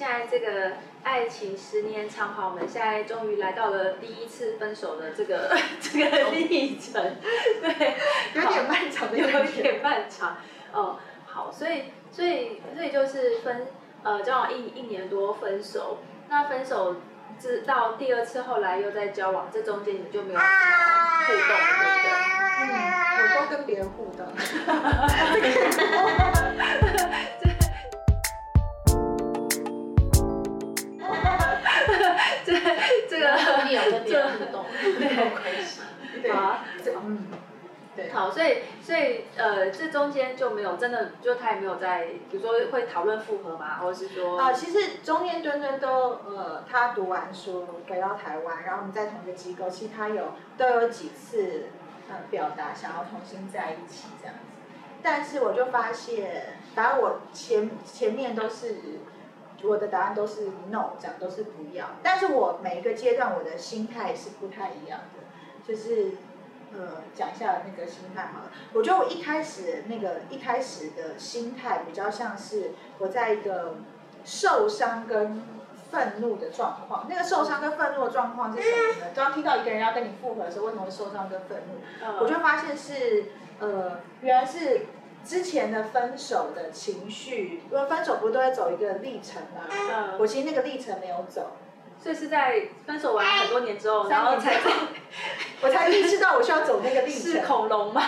现在这个爱情十年长跑，我们现在终于来到了第一次分手的这个 这个历程，对，有点漫长的，有点漫长。哦，好，所以所以所以就是分呃交往一一年多分手，那分手至到第二次后来又在交往，这中间你就没有什么互动，对不对？嗯，我都跟别人互动。个你 有跟别人互动，对，对，好，嗯，对，好，所以所以呃，这中间就没有真的，就他也没有在，比如说会讨论复合嘛，或者是说啊，其实中间墩墩都呃，他读完书回到台湾，然后我们在同一个机构，其实他有都有几次呃表达想要重新在一起这样子，但是我就发现，反正我前前面都是。我的答案都是 no，这样都是不要。但是我每一个阶段我的心态是不太一样的，就是呃讲一下那个心态好了。我觉得我一开始那个一开始的心态比较像是我在一个受伤跟愤怒的状况。那个受伤跟愤怒的状况是什么呢？当听到一个人要跟你复合的时候，为什么会受伤跟愤怒？我就发现是呃原来是。之前的分手的情绪，因为分手不是都要走一个历程吗？嗯。我其实那个历程没有走，所以是在分手完很多年之后，然后才，我才意识到我需要走那个历程。是恐龙吗？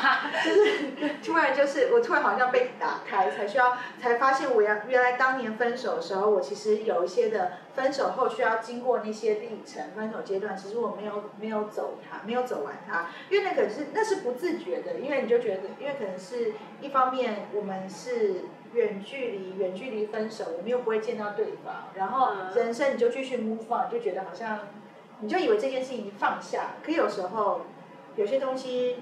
就是突然就是我突然好像被打开，才需要才发现我原原来当年分手的时候，我其实有一些的。分手后需要经过那些历程，分手阶段，其实我没有没有走它，没有走完它，因为那个是那是不自觉的，因为你就觉得，因为可能是一方面我们是远距离远距离分手，我们又不会见到对方，然后人生你就继续 move on，就觉得好像你就以为这件事情放下，可有时候有些东西，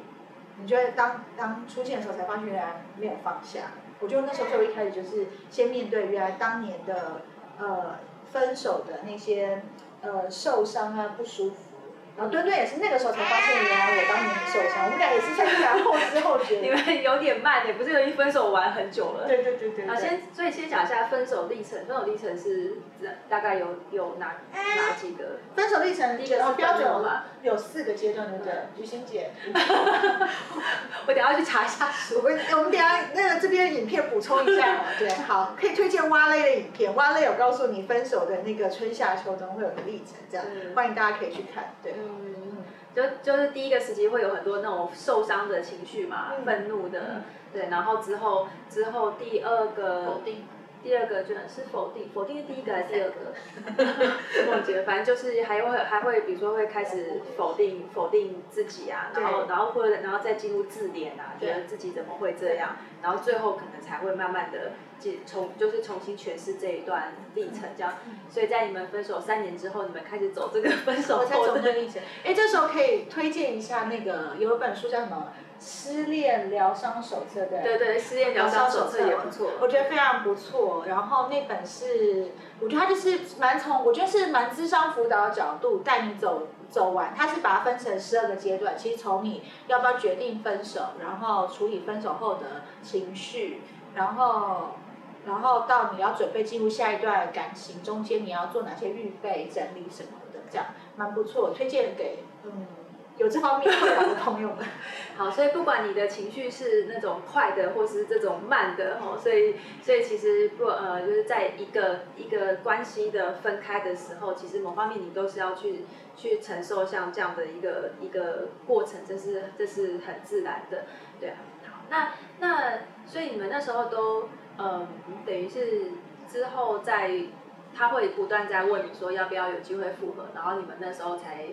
你觉得当当出现的时候才发现原来没有放下。我觉得那时候最后一开始就是先面对原来当年的呃。分手的那些呃受伤啊不舒服，然后墩墩也是那个时候才发现原来我当年很受伤，我们俩也是在然后知后觉 你们有点慢点，不是已经分手玩很久了？对对对对。啊，先所以先讲一下分手历程，分手历程是大概有有哪哪几个？分手历程第一个是标准嘛，有四个阶段，对不对？雨欣姐，我等下去查一下书。我我们等下那个这边影片补充一下，对，好，可以推荐蛙类的影片，蛙类有告诉你分手的那个春夏秋冬会有个历程，这样欢迎大家可以去看，对。嗯，就就是第一个时期会有很多那种受伤的情绪嘛，愤怒的，对，然后之后之后第二个否定。第二个就是否定，否定是第一个还是第二个？忘记了，反正就是还会还会，比如说会开始否定否定自己啊，然后然后或者然后再进入自怜啊，觉得自己怎么会这样，然后最后可能才会慢慢的进重就是重新诠释这一段历程，这样。所以在你们分手三年之后，你们开始走这个分手后的历程。哎，这时候可以推荐一下那个有一本书叫什么？失恋疗伤手册，对对对，失恋疗伤手册也不错，我觉得非常不错。然后那本是，我觉得它就是蛮从，我觉得是蛮智商辅导的角度带你走走完。它是把它分成十二个阶段，其实从你要不要决定分手，然后处理分手后的情绪，然后然后到你要准备进入下一段感情中间，你要做哪些预备、整理什么的，这样蛮不错，推荐给嗯。有这方面困扰的朋友们，好，所以不管你的情绪是那种快的，或是这种慢的，哦，所以所以其实不呃，就是在一个一个关系的分开的时候，其实某方面你都是要去去承受像这样的一个一个过程，这是这是很自然的，对啊，好，那那所以你们那时候都嗯，等于是之后在他会不断在问你说要不要有机会复合，然后你们那时候才。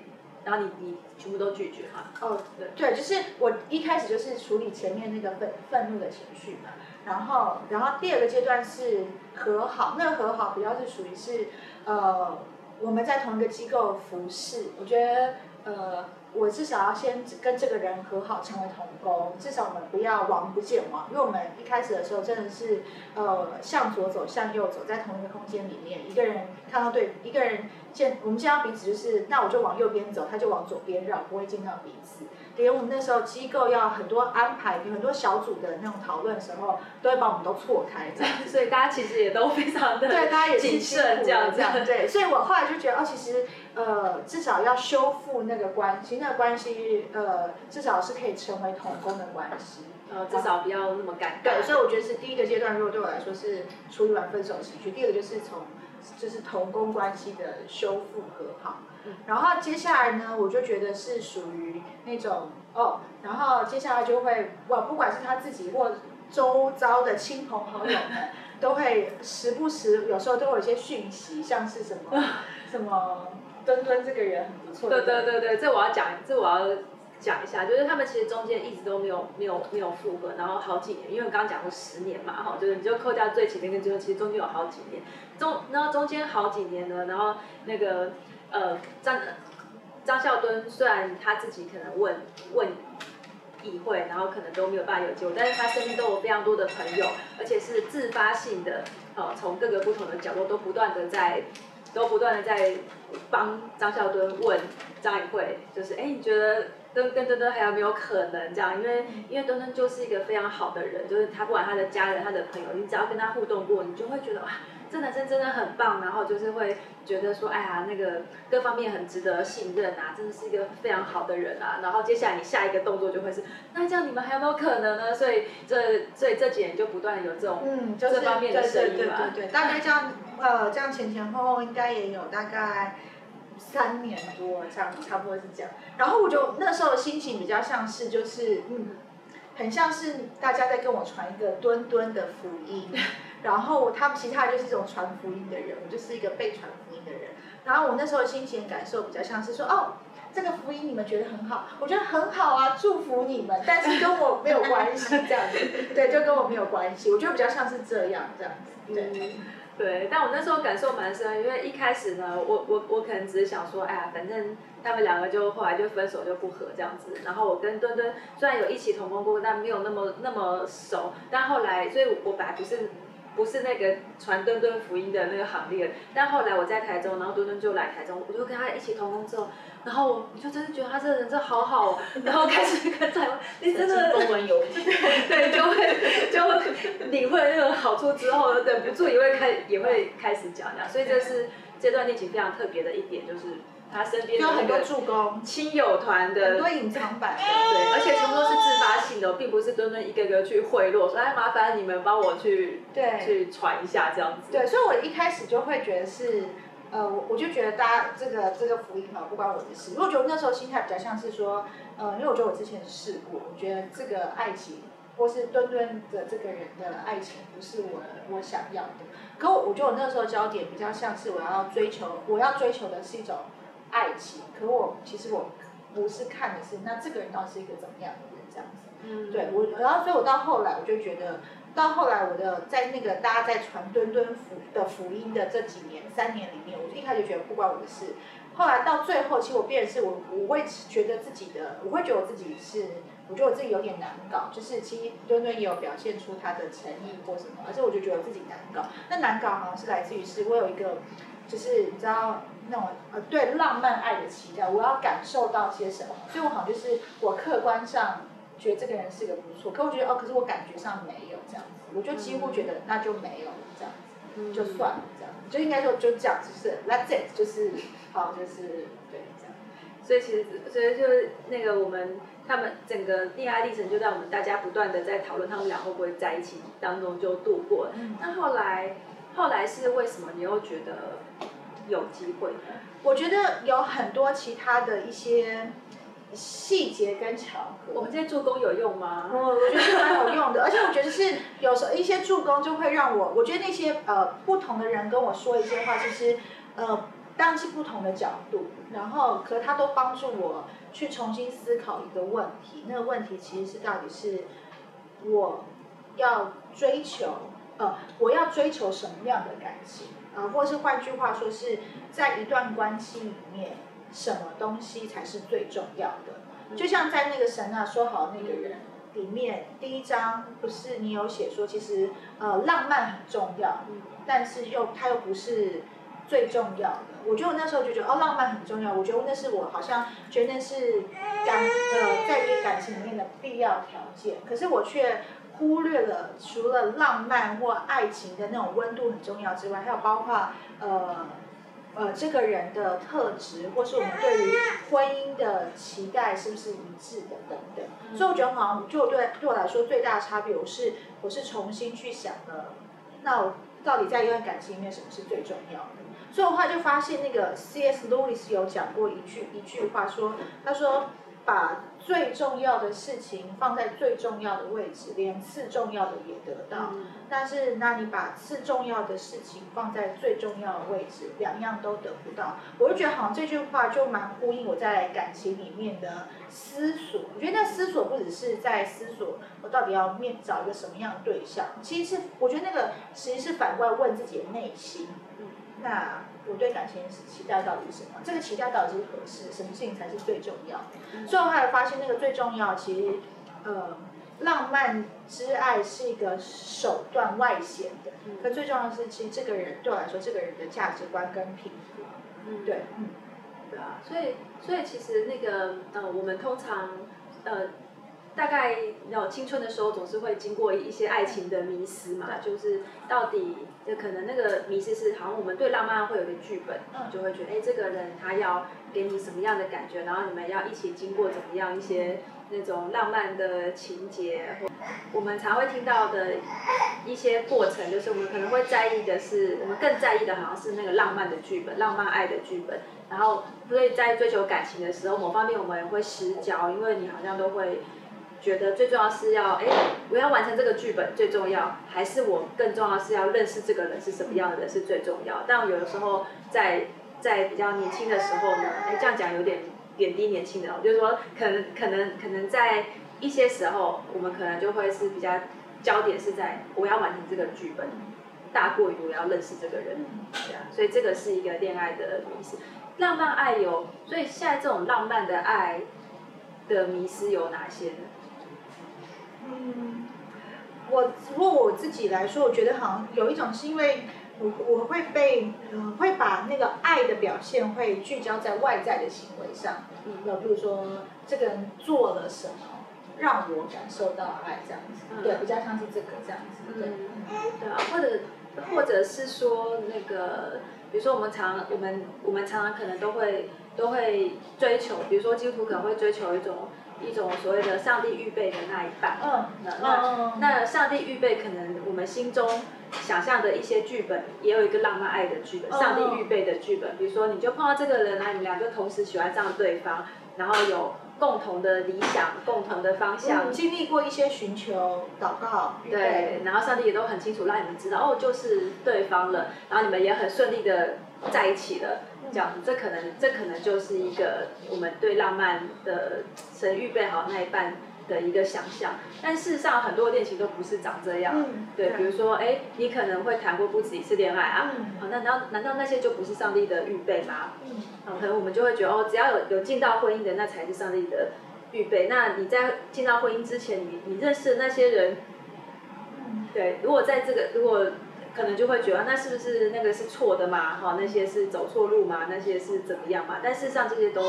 然后你你全部都拒绝嘛？哦，对，对，就是我一开始就是处理前面那个愤愤怒的情绪嘛，然后然后第二个阶段是和好，那个和好比较是属于是呃我们在同一个机构服侍，我觉得呃我至少要先跟这个人和好，成为同工，至少我们不要王不见王，因为我们一开始的时候真的是呃向左走，向右走，在同一个空间里面，一个人看到对，一个人见我们见到彼此就是，那我就往右边走，他就往左边绕，不会见到彼此。连我们那时候机构要很多安排，有很多小组的那种讨论的时候，都会把我们都错开这样，所以大家其实也都非常的 对，大家也是谨慎这样这样。对，所以我后来就觉得哦，其实呃，至少要修复那个关系，那个关系呃，至少是可以成为同工的关系，呃，至少不要那么尴尬。对，所以我觉得是第一个阶段，如果对我来说是处理完分手情绪，第二个就是从就是同工关系的修复和好。然后接下来呢，我就觉得是属于那种哦，然后接下来就会，我不管是他自己或周遭的亲朋好友们，都会时不时，有时候都有一些讯息，像是什么什么墩墩这个人很不错。对对对对，这我要讲，这我要讲一下，就是他们其实中间一直都没有没有没有复合，然后好几年，因为我刚刚讲过十年嘛，哈，就是你就扣掉最前面跟最后，其实中间有好几年，中然后中间好几年呢，然后那个。呃，张张孝敦虽然他自己可能问问议会，然后可能都没有办法有结果，但是他身边都有非常多的朋友，而且是自发性的，呃，从各个不同的角落都不断的在，都不断的在帮张孝敦问张议会，就是哎，你觉得跟跟墩墩还有没有可能这样？因为因为墩墩就是一个非常好的人，就是他不管他的家人、他的朋友，你只要跟他互动过，你就会觉得哇。这男生真的很棒，然后就是会觉得说，哎呀，那个各方面很值得信任啊，真的是一个非常好的人啊。然后接下来你下一个动作就会是，那这样你们还有没有可能呢？所以这所以这几年就不断有这种嗯，就是、这方面的声音嘛。对对对对，大概这样呃，这样前前后后应该也有大概三年多，这样差不多是这样。然后我就那时候的心情比较像是就是嗯，很像是大家在跟我传一个墩墩的福音。然后他们其他就是一种传福音的人，我就是一个被传福音的人。然后我那时候心情感受比较像是说，哦，这个福音你们觉得很好，我觉得很好啊，祝福你们，但是跟我没有关系这样子，对，就跟我没有关系。我觉得比较像是这样这样子，对。对，但我那时候感受蛮深，因为一开始呢，我我我可能只是想说，哎呀，反正他们两个就后来就分手就不合这样子。然后我跟墩墩虽然有一起同工过，但没有那么那么熟。但后来，所以我本来不是。不是那个传墩墩福音的那个行列，但后来我在台中，然后墩墩就来台中，我就跟他一起同工之后，然后我就真的觉得他这个人真的好好哦，然后开始跟台湾，你真的中文有对，就会就领会那种好处之后，忍不住也会开也会开始讲讲，所以这是这段恋情非常特别的一点，就是。他身边有很多助攻，亲友团的很多隐藏版的，对，而且全部都是自发性的，并不是墩墩一个个去贿赂，说哎麻烦你们帮我去对去传一下这样子。对，所以我一开始就会觉得是，呃，我我就觉得大家这个这个福音嘛，不关我的事。如果觉得那时候心态比较像是说，呃，因为我觉得我之前试过，我觉得这个爱情或是墩墩的这个人的爱情不是我我想要的。可我我觉得我那时候焦点比较像是我要追求，我要追求的是一种。爱情，可我其实我不是看的是那这个人到底是一个怎么样的人这样子，嗯，对我，然后所以我到后来我就觉得，到后来我的在那个大家在传墩墩福的福音的这几年三年里面，我就一开始觉得不关我的事，后来到最后其实我变的是我我会觉得自己的我会觉得我自己是我觉得我自己有点难搞，就是其实墩墩也有表现出他的诚意或什么，而且我就觉得我自己难搞，那难搞好像是来自于是我有一个就是你知道。那种呃对浪漫爱的期待，我要感受到些什么？所以我好像就是我客观上觉得这个人是个不错，可我觉得哦，可是我感觉上没有这样子，我就几乎觉得那就没有这样子，嗯、就算了这样，就应该说就这样，就是 that's it，就是好，就是对这样。所以其实所以就是那个我们他们整个恋爱历程，就在我们大家不断的在讨论他们俩会不会在一起当中就度过了。那、嗯、后来后来是为什么你又觉得？有机会，我觉得有很多其他的一些细节跟巧合。我们这些助攻有用吗？嗯，我觉得是蛮有用的，而且我觉得是有时候一些助攻就会让我，我觉得那些呃不同的人跟我说一些话，其实呃当然是不同的角度，然后可他都帮助我去重新思考一个问题，那个问题其实是到底是我要追求呃我要追求什么样的感情？啊，或是换句话说，是在一段关系里面，什么东西才是最重要的。就像在那个神啊说好那个人里面，第一章不是你有写说，其实呃浪漫很重要，但是又它又不是最重要的。我觉得我那时候就觉得哦，浪漫很重要，我觉得那是我好像觉得那是感呃在一个感情里面的必要条件，可是我却。忽略了除了浪漫或爱情的那种温度很重要之外，还有包括呃呃这个人的特质，或是我们对于婚姻的期待是不是一致的等等。所以我觉得好像就对对我来说最大的差别，我是我是重新去想了，那我到底在一段感情里面什么是最重要的？所以我后来就发现那个 C.S. Lewis 有讲过一句一句话说，他说。把最重要的事情放在最重要的位置，连次重要的也得到。嗯、但是，那你把次重要的事情放在最重要的位置，两样都得不到。我就觉得好像这句话就蛮呼应我在感情里面的思索。我觉得那思索不只是在思索我到底要面找一个什么样的对象，其实是我觉得那个其实是反过来问自己的内心。嗯、那。我对感情是期待到底是什么？这个期待到底是合适？什么事情才是最重要？最后后来发现，那个最重要，其实，呃，浪漫之爱是一个手段外显的，可最重要的是，其实这个人对我来说，这个人的价值观跟品格，嗯，对，嗯，对啊，所以，所以其实那个，呃，我们通常，呃。大概有青春的时候，总是会经过一些爱情的迷失嘛，就是到底就可能那个迷失是，好像我们对浪漫会有个剧本，就会觉得，哎，这个人他要给你什么样的感觉，然后你们要一起经过怎么样一些那种浪漫的情节，或我们才会听到的一些过程，就是我们可能会在意的是，我们更在意的好像是那个浪漫的剧本，浪漫爱的剧本，然后所以在追求感情的时候，某方面我们也会失焦，因为你好像都会。觉得最重要是要，哎，我要完成这个剧本最重要，还是我更重要是要认识这个人是什么样的人是最重要？但有的时候在在比较年轻的时候呢，哎，这样讲有点贬低年轻人，就是说可能可能可能在一些时候，我们可能就会是比较焦点是在我要完成这个剧本，大过于我要认识这个人，对啊，所以这个是一个恋爱的迷失，浪漫爱有，所以现在这种浪漫的爱的迷失有哪些呢？嗯，我如果我自己来说，我觉得好像有一种是因为我我会被嗯会把那个爱的表现会聚焦在外在的行为上，嗯，那比如说这个人做了什么让我感受到爱这样子，嗯、对，比较像是这个这样子，对，嗯、对啊，或者或者是说那个，比如说我们常我们我们常常可能都会都会追求，比如说基督徒可能会追求一种。一种所谓的上帝预备的那一半，嗯，那那那上帝预备可能我们心中想象的一些剧本，也有一个浪漫爱的剧本，上帝预备的剧本。比如说，你就碰到这个人啊，你们俩就同时喜欢上对方，然后有共同的理想、共同的方向。经历过一些寻求、祷告，对，然后上帝也都很清楚让你们知道，哦，就是对方了，然后你们也很顺利的在一起了。这样子，这可能这可能就是一个我们对浪漫的神预备好那一半的一个想象，但事实上很多恋情都不是长这样。嗯、对，比如说，哎，你可能会谈过不止一次恋爱啊，嗯、好，那难道难道那些就不是上帝的预备吗？嗯，好，可能我们就会觉得，哦，只要有有进到婚姻的，那才是上帝的预备。那你在进到婚姻之前，你你认识的那些人，对，如果在这个如果。可能就会觉得那是不是那个是错的嘛？哈，那些是走错路嘛？那些是怎么样嘛？但事实上这些都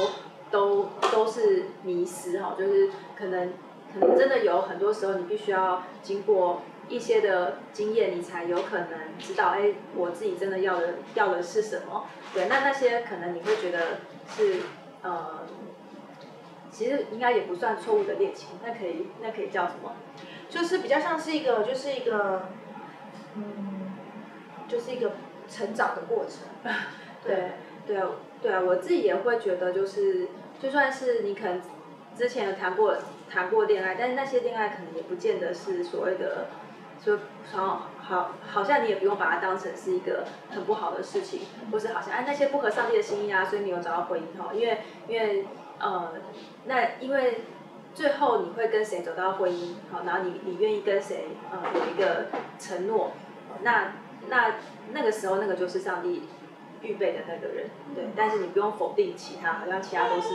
都都是迷思哈，就是可能可能真的有很多时候你必须要经过一些的经验，你才有可能知道，哎，我自己真的要的要的是什么？对，那那些可能你会觉得是呃，其实应该也不算错误的恋情，那可以那可以叫什么？就是比较像是一个就是一个嗯。就是一个成长的过程，对对啊对啊，我自己也会觉得，就是就算是你可能之前有谈过谈过恋爱，但是那些恋爱可能也不见得是所谓的，说好好好像你也不用把它当成是一个很不好的事情，或是好像哎那些不合上帝的心意啊，所以你有找到婚姻哈，因为因为呃那因为最后你会跟谁走到婚姻好，然后你你愿意跟谁呃有一个承诺，那。那那个时候，那个就是上帝预备的那个人，对，但是你不用否定其他，好像其他都是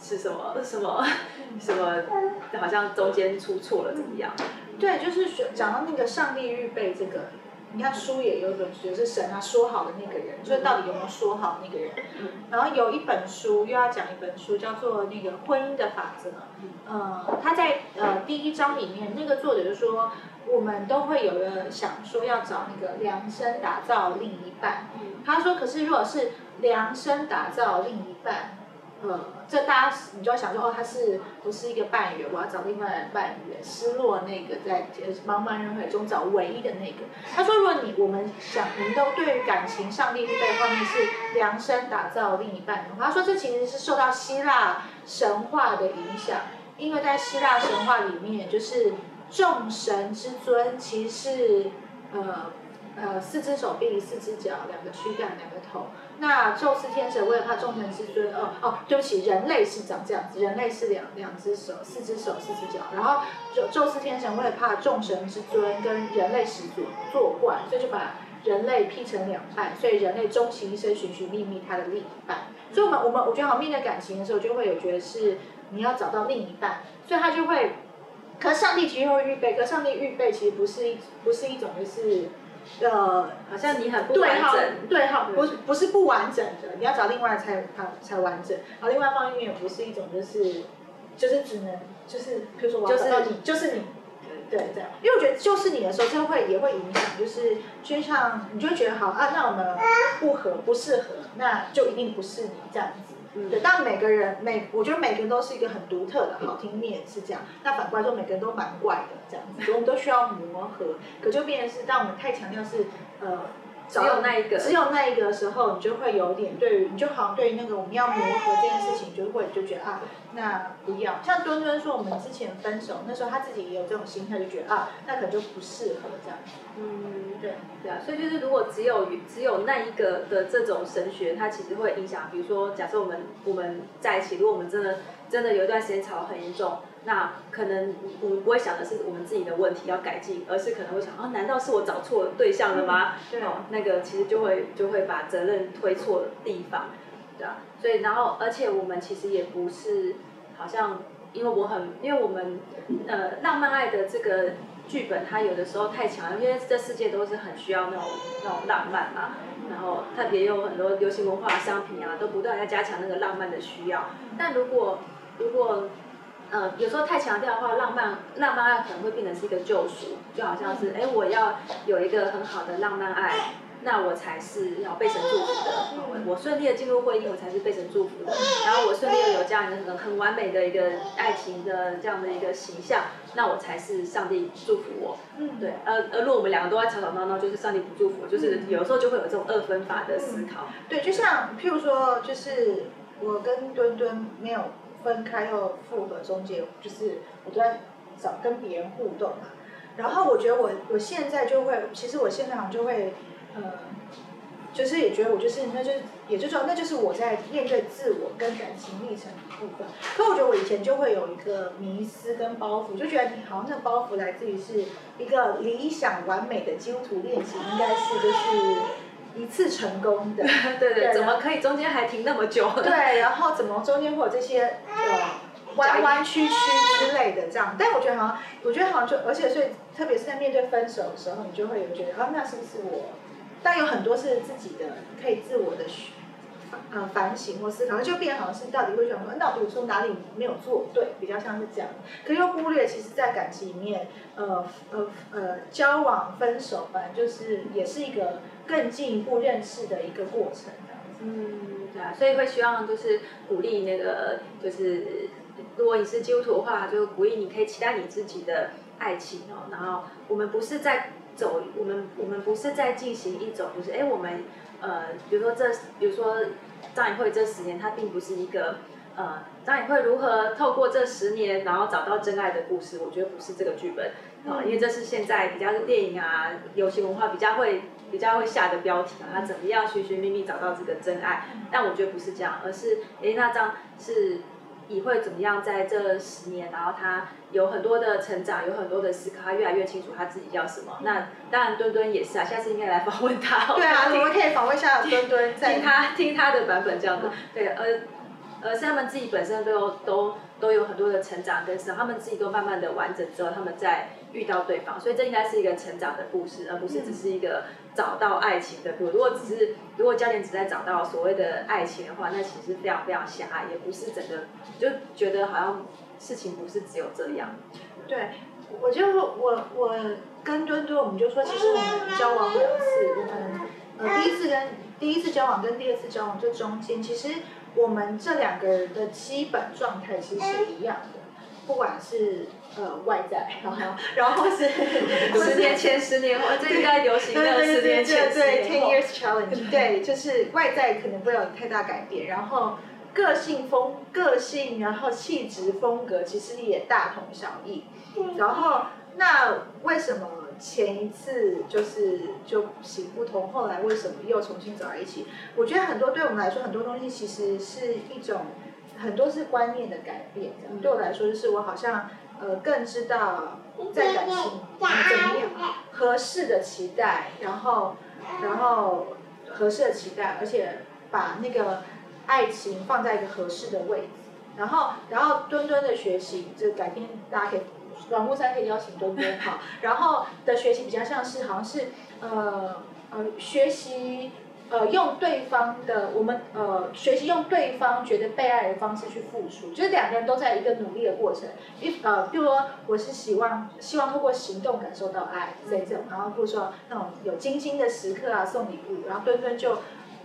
是什么什么什么，好像中间出错了怎么样？对，就是讲到那个上帝预备这个。你看书也有一本书，就是神他说好的那个人，就是到底有没有说好那个人。然后有一本书又要讲一本书，叫做那个婚姻的法则。呃，他在呃第一章里面，那个作者就说，我们都会有人想说要找那个量身打造另一半。他说，可是如果是量身打造另一半。呃，这大家你就要想说，哦，他是不是一个半圆？我要找另外的半圆，失落那个在茫茫人海中找唯一的那个。他说，如果你我们想，我们都对于感情，上帝预备方面是量身打造另一半的话，他说这其实是受到希腊神话的影响，因为在希腊神话里面，就是众神之尊其实是呃。呃，四只手臂，四只脚，两个躯干，两个头。那宙斯天神为了他众神之尊，哦哦，对不起，人类是长这样子，人类是两两只手，四只手，四只脚。然后宙宙斯天神为了怕众神之尊跟人类始祖作怪，所以就把人类劈成两半，所以人类终其一生寻寻觅觅他的另一半。所以我们我们我觉得好像面对感情的时候，就会有觉得是你要找到另一半，所以他就会，可上帝其实会预备，可上帝预备其实不是一不是一种就是。呃，好像你很不完整，对号，不不是不完整的，你要找另外才才才完整。然后另外一方面也不是一种就是，就是只能就是，比如说我要找到你，就是你，对这样。因为我觉得就是你的时候，这会也会影响，就是就像你就会觉得好啊，那我们不合不适合，那就一定不是你这样子。对，但每个人每，我觉得每个人都是一个很独特的，好听面是这样。那反过来说，每个人都蛮怪的这样子，所以我们都需要磨合。可就变成是，当我们太强调是，呃。只有那一个，只有那一个的时候，你就会有点对于，你就好像对于那个我们要磨合这件事情，就会就觉得啊，那不要。像墩墩说，我们之前分手那时候，他自己也有这种心态，就觉得啊，那可能就不适合这样。嗯，对，对啊，所以就是如果只有只有那一个的这种神学，它其实会影响，比如说，假设我们我们在一起，如果我们真的真的有一段时间吵很严重。那可能我们不会想的是我们自己的问题要改进，而是可能会想啊，难道是我找错对象了吗？嗯、对哦，那个其实就会就会把责任推错地方，对啊。所以然后而且我们其实也不是好像，因为我很因为我们呃浪漫爱的这个剧本，它有的时候太强了，因为这世界都是很需要那种那种浪漫嘛，然后特别有很多流行文化商品啊，都不断在加强那个浪漫的需要。但如果如果呃，有时候太强调的话，浪漫浪漫爱可能会变成是一个救赎，就好像是，哎，我要有一个很好的浪漫爱，那我才是要被神祝福的。我我顺利的进入婚姻，我才是被神祝福的。然后我顺利的有这样一个很很完美的一个爱情的这样的一个形象，那我才是上帝祝福我。嗯，对。而而如果我们两个都在吵吵闹闹，就是上帝不祝福，就是有时候就会有这种二分法的思考。对，就像譬如说，就是我跟墩墩没有。分开又复合，中间就是我都在找跟别人互动嘛。然后我觉得我我现在就会，其实我现在好像就会，呃，就是也觉得我就是，那就也就说，那就是我在面对自我跟感情历程的部分。可我觉得我以前就会有一个迷思跟包袱，就觉得你好像那包袱来自于是一个理想完美的基督徒恋情，应该是就是。一次成功的，对对，对，怎么可以中间还停那么久？对，然后怎么中间会有这些呃弯弯曲曲之类的这样？但我觉得好像，我觉得好像就，而且所以特别是在面对分手的时候，你就会有觉得啊，那是不是我？但有很多是自己的，可以自我的学。呃，反省或思考，就变好像是到底会想说，那比如说哪里没有做对，比较像是这样，可又忽略其实，在感情里面，呃呃呃，交往、分手，反正就是也是一个更进一步认识的一个过程，嗯，对啊，所以会希望就是鼓励那个，就是如果你是基督徒的话，就鼓励你可以期待你自己的爱情哦。然后我们不是在走，我们我们不是在进行一种，就是哎，我们呃，比如说这，比如说。张颖慧这十年，它并不是一个呃，张颖慧如何透过这十年，然后找到真爱的故事。我觉得不是这个剧本啊、呃，因为这是现在比较电影啊、流行文化比较会比较会下的标题啊，他怎么样寻寻觅觅找到这个真爱？但我觉得不是这样，而是诶，那张是以会怎么样在这十年，然后他有很多的成长，有很多的思考，他越来越清楚他自己要什么。嗯、那当然墩墩也是啊，下次应该来访问他。对啊，我们可以访问一下 墩墩，听他听他的版本这样子。对，呃，呃，是他们自己本身都有都都有很多的成长跟什么，他们自己都慢慢的完整之后，他们再遇到对方，所以这应该是一个成长的故事，而不是只是一个找到爱情的故事。如果只是如果焦点只在找到所谓的爱情的话，那其实非常非常狭隘，也不是整个就觉得好像事情不是只有这样。对，我就我我跟墩墩，我们就说，其实我们交往两次，我们呃第一次跟第一次交往跟第二次交往这中间，其实我们这两个人的基本状态其实是一样的，不管是。呃，外在，然后，然后是十年前、十年后，这应该流行的十年前、十年后。对，ten years challenge。对，就是外在可能不会有太大改变，然后个性风、个性，然后气质风格其实也大同小异。然后，那为什么前一次就是就行不通，后来为什么又重新走在一起？我觉得很多对我们来说，很多东西其实是一种很多是观念的改变。对我来说，就是我好像。呃，更知道在感情怎么样合适的期待，然后，然后合适的期待，而且把那个爱情放在一个合适的位置，然后，然后墩墩的学习，就改天大家可以软木塞可以邀请墩墩哈，然后的学习比较像是好像是呃呃学习。呃，用对方的我们呃学习用对方觉得被爱的方式去付出，就是两个人都在一个努力的过程。一呃，比如说我是希望希望通过行动感受到爱这种，然后或者说那种有精心的时刻啊送礼物，然后墩墩就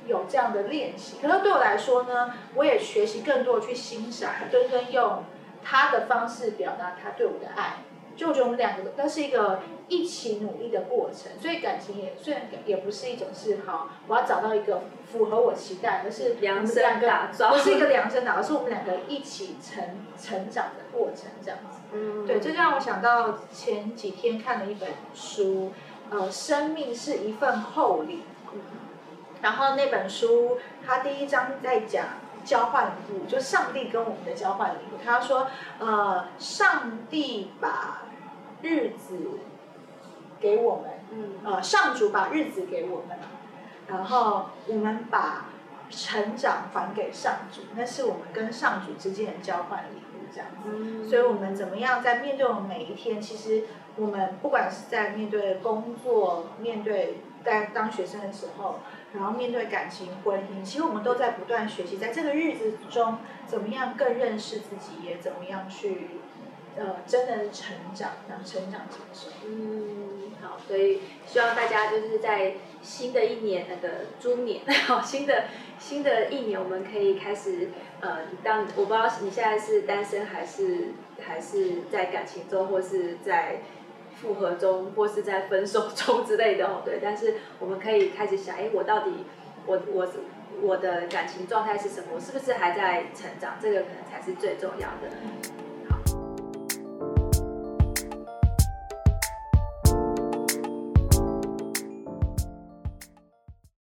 有这样的练习。可是对我来说呢，我也学习更多去欣赏墩墩用他的方式表达他对我的爱。就我觉得我们两个都是一个一起努力的过程，所以感情也虽然也不是一种是好，我要找到一个符合我期待，而是我们两个不是一个量身打造，而是我们两个一起成成长的过程这样子。嗯。对，这就让我想到前几天看了一本书，呃，生命是一份厚礼。嗯。然后那本书，它第一章在讲交换礼物，就上帝跟我们的交换礼物。他说，呃，上帝把日子给我们，嗯，呃，上主把日子给我们，然后我们把成长还给上主，那是我们跟上主之间的交换礼物，这样子。嗯，所以我们怎么样在面对我们每一天？其实我们不管是在面对工作，面对在当学生的时候，然后面对感情、婚姻，其实我们都在不断学习，在这个日子中，怎么样更认识自己，也怎么样去。呃，真的成长，让成长成熟。嗯，好，所以希望大家就是在新的一年那个猪年，好，新的新的一年，我们可以开始呃，当我不知道你现在是单身还是还是在感情中，或是在复合中，或是在分手中之类的哦，对。但是我们可以开始想，哎，我到底我我我的感情状态是什么？我是不是还在成长？这个可能才是最重要的。